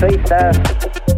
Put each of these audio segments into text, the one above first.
feita.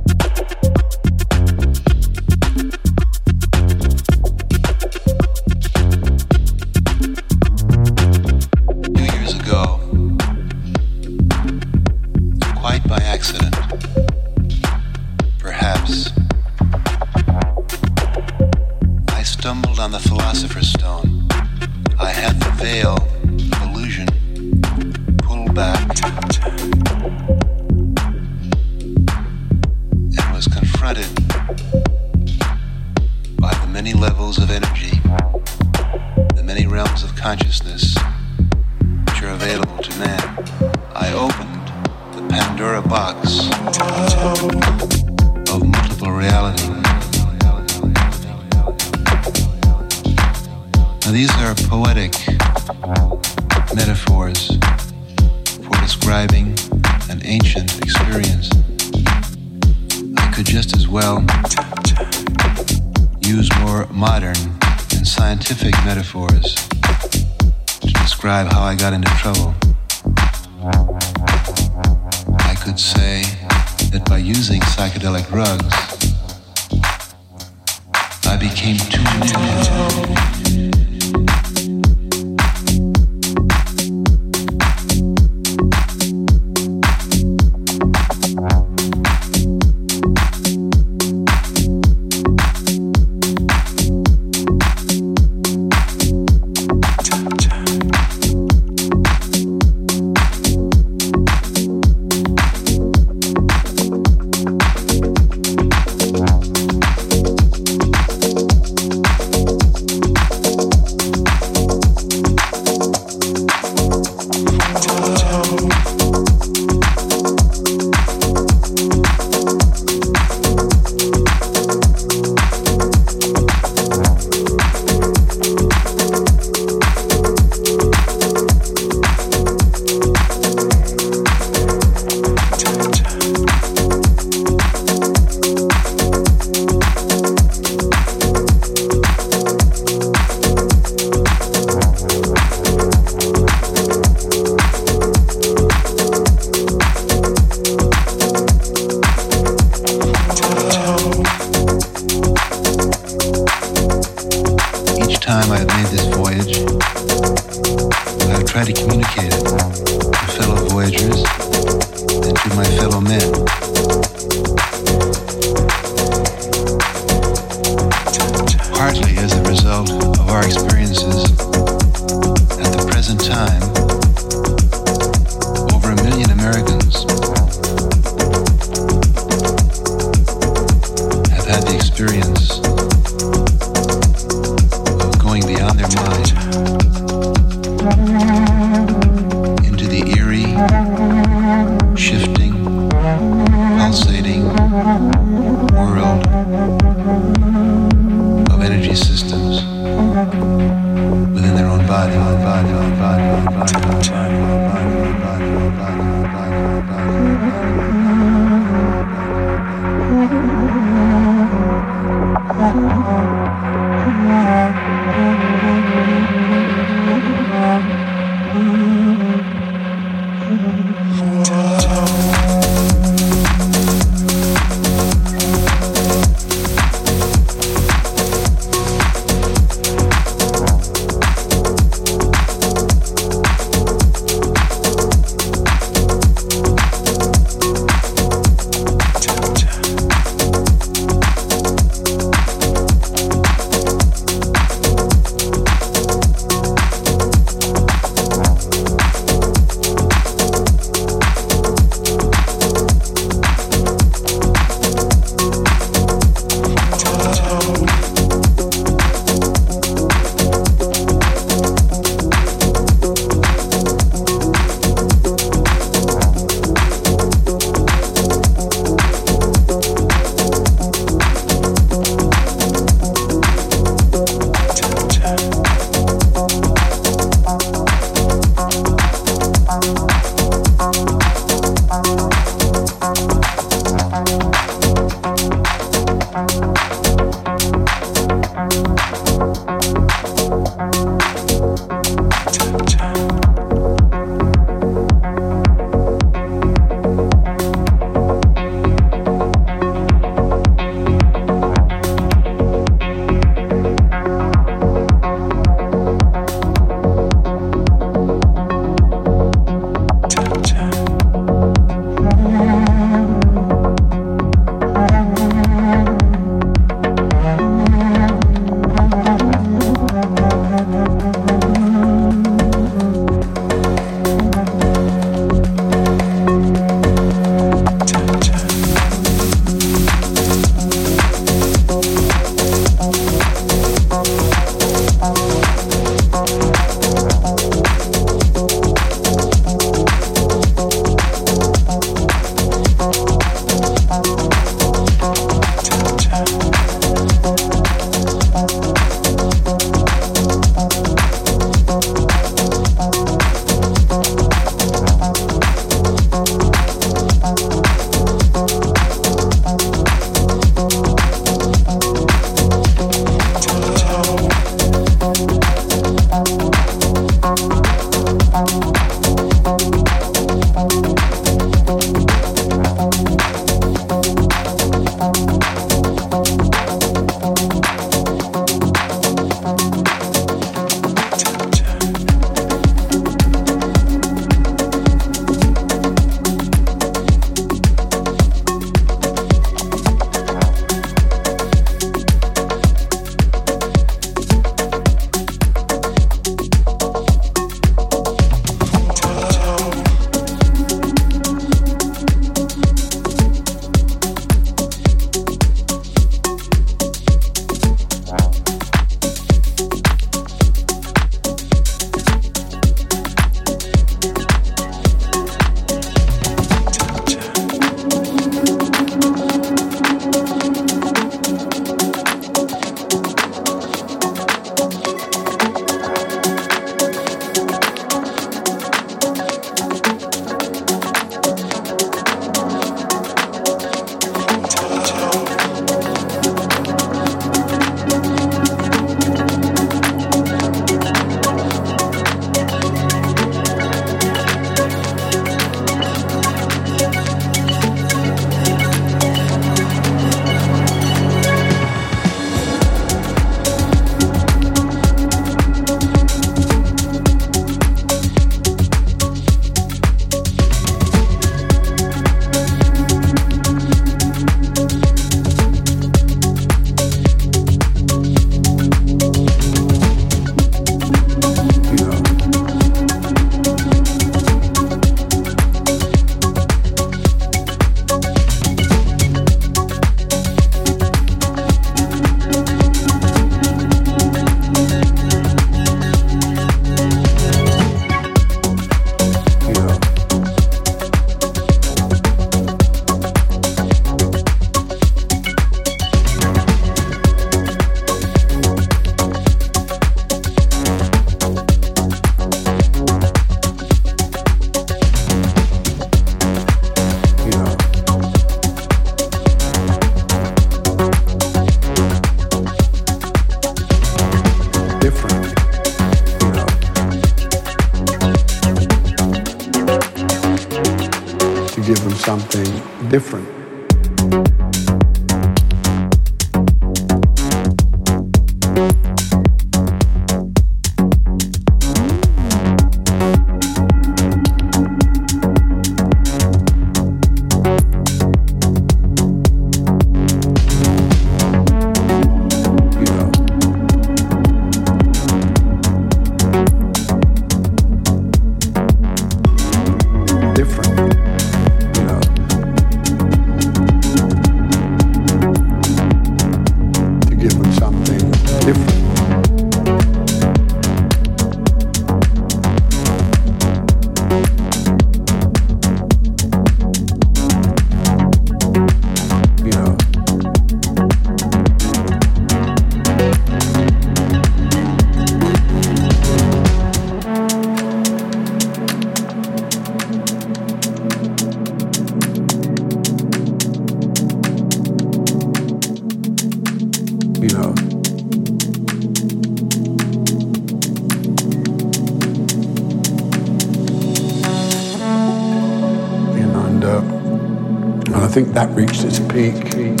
That reached its peak. And,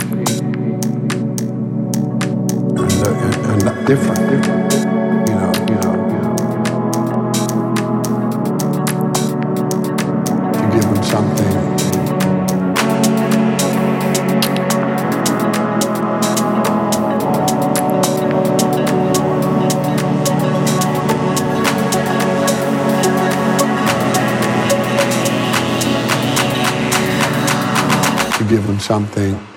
uh, and, and that different, different, something,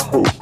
hope.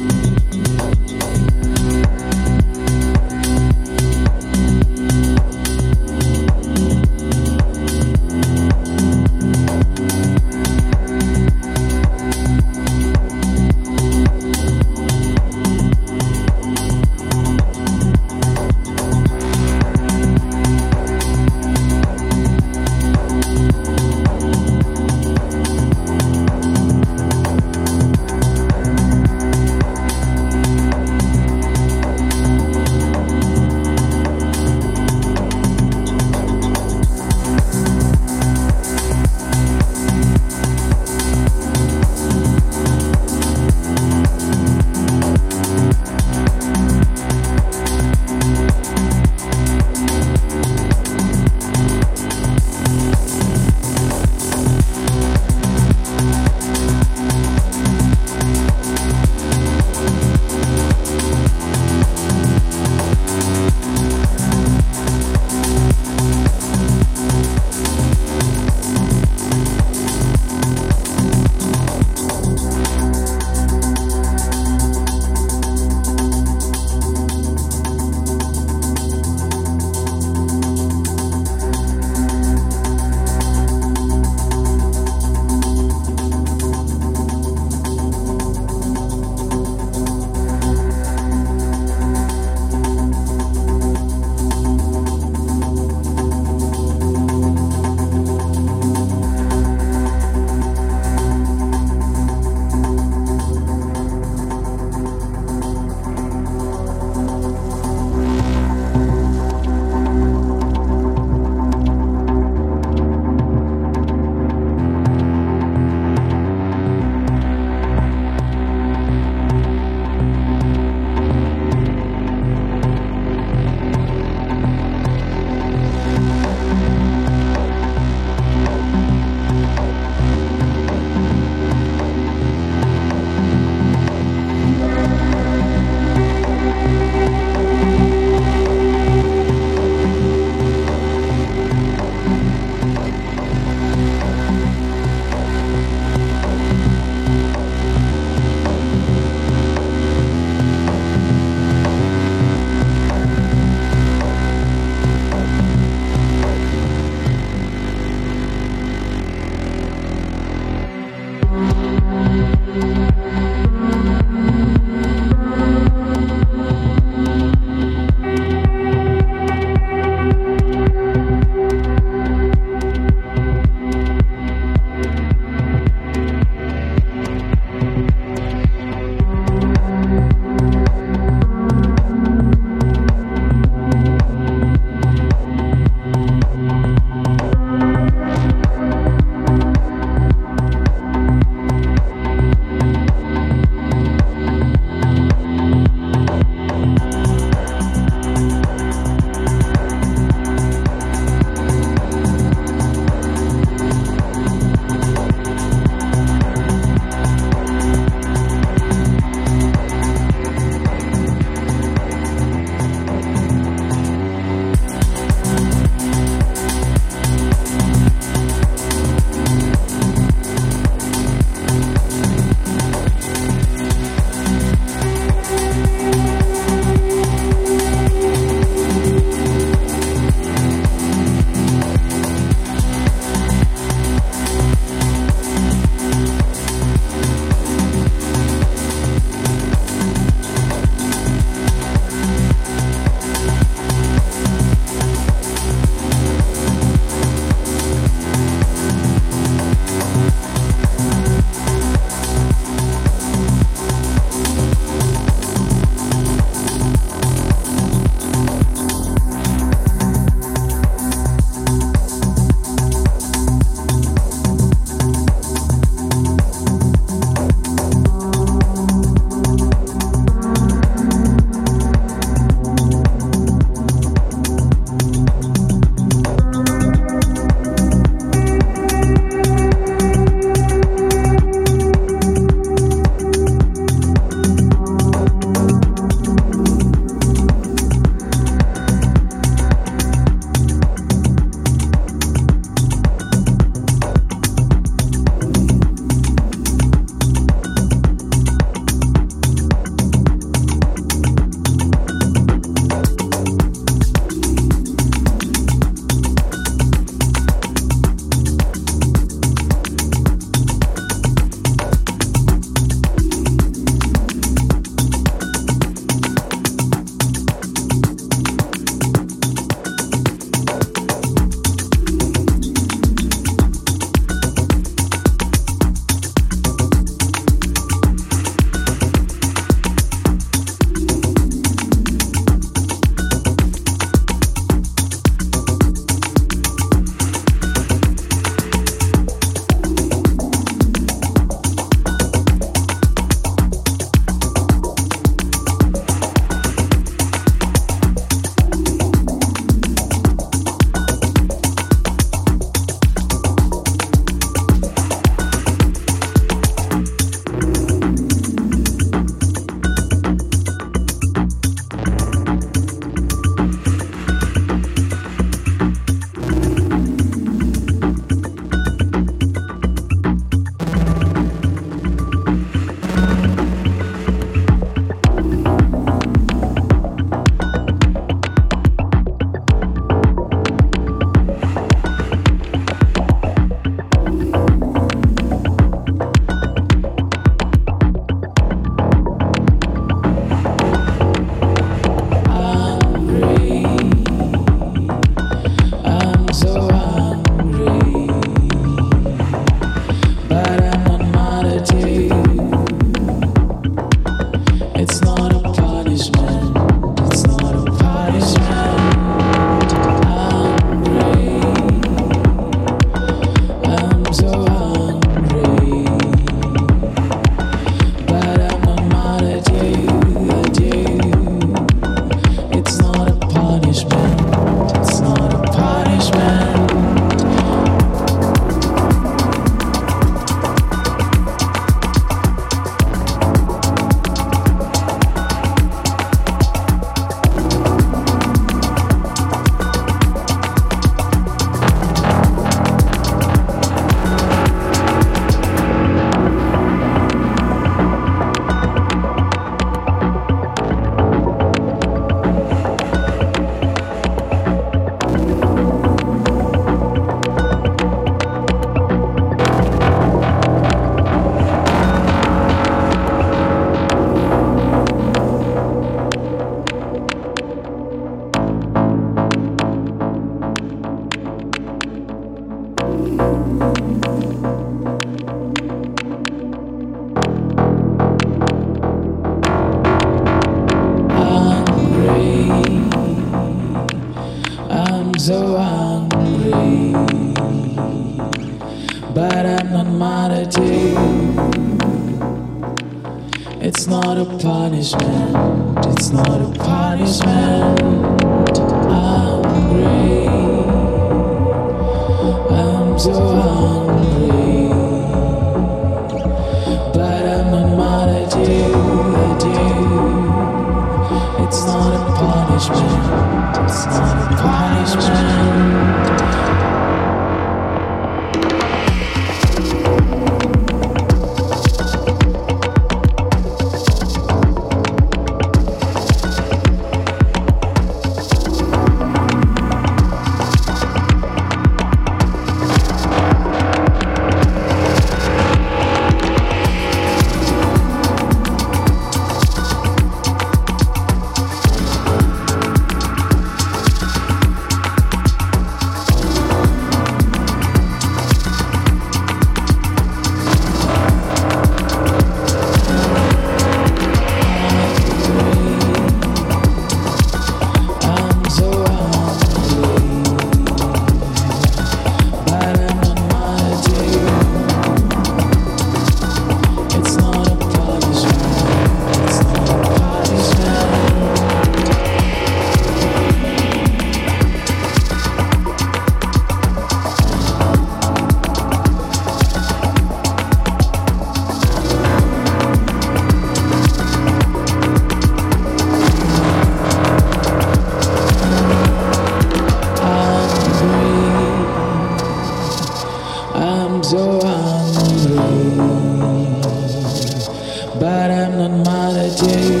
but I'm not mad at you.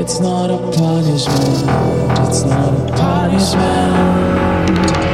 It's not a punishment, it's not a punishment.